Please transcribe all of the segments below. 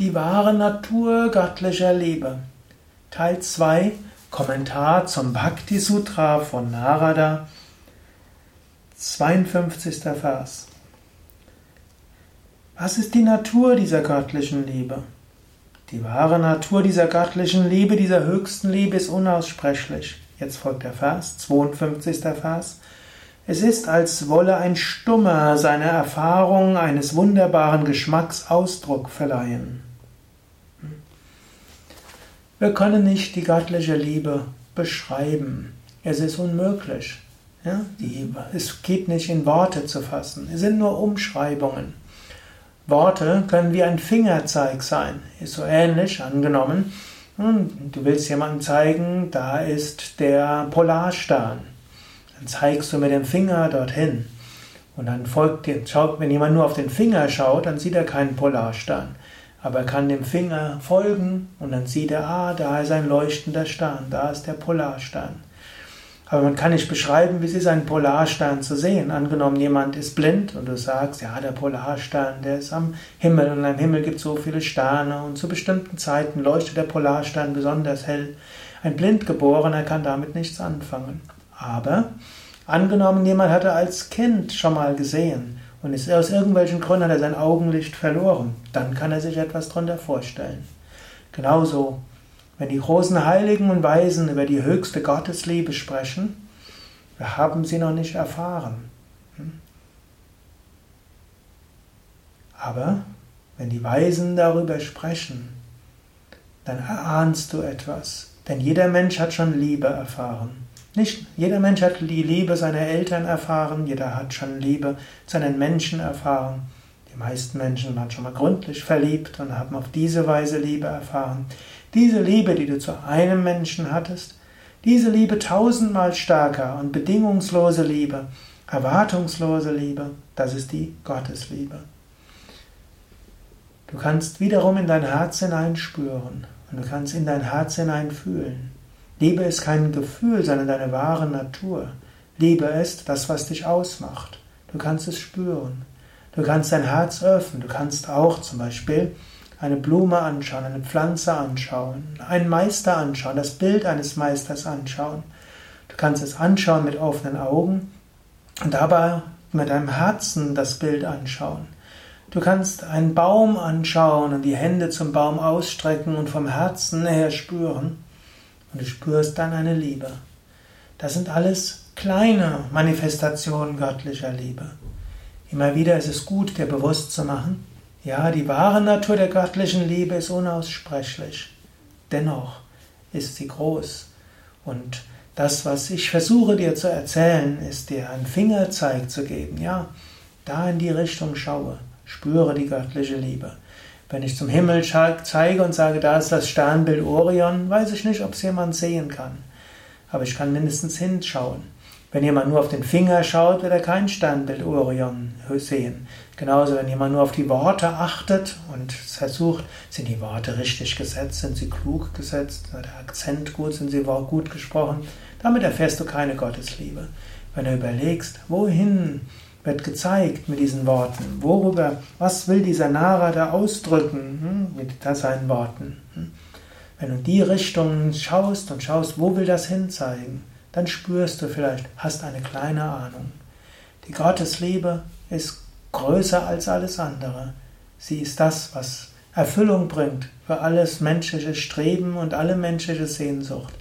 Die wahre Natur göttlicher Liebe. Teil 2 Kommentar zum Bhakti Sutra von Narada 52. Vers. Was ist die Natur dieser göttlichen Liebe? Die wahre Natur dieser göttlichen Liebe, dieser höchsten Liebe ist unaussprechlich. Jetzt folgt der Vers, 52. Vers. Es ist, als wolle ein Stummer seiner Erfahrung eines wunderbaren Geschmacks Ausdruck verleihen. Wir können nicht die göttliche Liebe beschreiben. Es ist unmöglich. Ja, die, es geht nicht in Worte zu fassen. Es sind nur Umschreibungen. Worte können wie ein Fingerzeig sein. Ist so ähnlich angenommen. Du willst jemandem zeigen, da ist der Polarstern. Dann zeigst du mit dem Finger dorthin. Und dann folgt dir, wenn jemand nur auf den Finger schaut, dann sieht er keinen Polarstern. Aber er kann dem Finger folgen und dann sieht er, ah, da ist ein leuchtender Stern, da ist der Polarstern. Aber man kann nicht beschreiben, wie es ist, einen Polarstern zu sehen. Angenommen, jemand ist blind und du sagst, ja, der Polarstern, der ist am Himmel und am Himmel gibt es so viele Sterne und zu bestimmten Zeiten leuchtet der Polarstern besonders hell. Ein Blindgeborener kann damit nichts anfangen. Aber angenommen, jemand hatte als Kind schon mal gesehen und ist aus irgendwelchen Gründen hat er sein Augenlicht verloren, dann kann er sich etwas darunter vorstellen. Genauso, wenn die großen Heiligen und Weisen über die höchste Gottesliebe sprechen, wir haben sie noch nicht erfahren. Hm? Aber wenn die Weisen darüber sprechen, dann erahnst du etwas. Denn jeder Mensch hat schon Liebe erfahren. Nicht jeder Mensch hat die Liebe seiner Eltern erfahren, jeder hat schon Liebe zu einen Menschen erfahren. Die meisten Menschen waren schon mal gründlich verliebt und haben auf diese Weise Liebe erfahren. Diese Liebe, die du zu einem Menschen hattest, diese Liebe tausendmal stärker und bedingungslose Liebe, erwartungslose Liebe, das ist die Gottesliebe. Du kannst wiederum in dein Herz hineinspüren und du kannst in dein Herz hineinfühlen. Liebe ist kein Gefühl, sondern deine wahre Natur. Liebe ist das, was dich ausmacht. Du kannst es spüren. Du kannst dein Herz öffnen. Du kannst auch zum Beispiel eine Blume anschauen, eine Pflanze anschauen, einen Meister anschauen, das Bild eines Meisters anschauen. Du kannst es anschauen mit offenen Augen und dabei mit deinem Herzen das Bild anschauen. Du kannst einen Baum anschauen und die Hände zum Baum ausstrecken und vom Herzen her spüren und du spürst dann eine Liebe. Das sind alles kleine Manifestationen göttlicher Liebe. Immer wieder ist es gut, dir bewusst zu machen, ja, die wahre Natur der göttlichen Liebe ist unaussprechlich. Dennoch ist sie groß. Und das, was ich versuche dir zu erzählen, ist dir einen Fingerzeig zu geben. Ja, da in die Richtung schaue, spüre die göttliche Liebe. Wenn ich zum Himmel zeige und sage, da ist das Sternbild Orion, weiß ich nicht, ob es jemand sehen kann. Aber ich kann mindestens hinschauen. Wenn jemand nur auf den Finger schaut, wird er kein Sternbild Orion sehen. Genauso, wenn jemand nur auf die Worte achtet und versucht, sind die Worte richtig gesetzt, sind sie klug gesetzt, der Akzent gut, sind sie gut gesprochen, damit erfährst du keine Gottesliebe. Wenn du überlegst, wohin wird gezeigt mit diesen Worten. Worüber, was will dieser Narada ausdrücken hm, mit seinen Worten? Hm? Wenn du in die Richtung schaust und schaust, wo will das hinzeigen, dann spürst du vielleicht, hast eine kleine Ahnung. Die Gottesliebe ist größer als alles andere. Sie ist das, was Erfüllung bringt für alles menschliche Streben und alle menschliche Sehnsucht.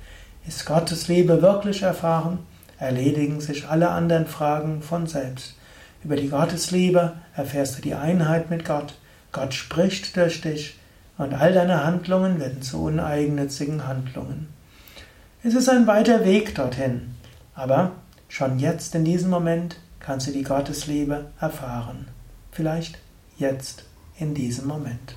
Ist Gottes Liebe wirklich erfahren, erledigen sich alle anderen Fragen von selbst. Über die Gottesliebe erfährst du die Einheit mit Gott. Gott spricht durch dich und all deine Handlungen werden zu uneigennützigen Handlungen. Es ist ein weiter Weg dorthin, aber schon jetzt in diesem Moment kannst du die Gottesliebe erfahren. Vielleicht jetzt in diesem Moment.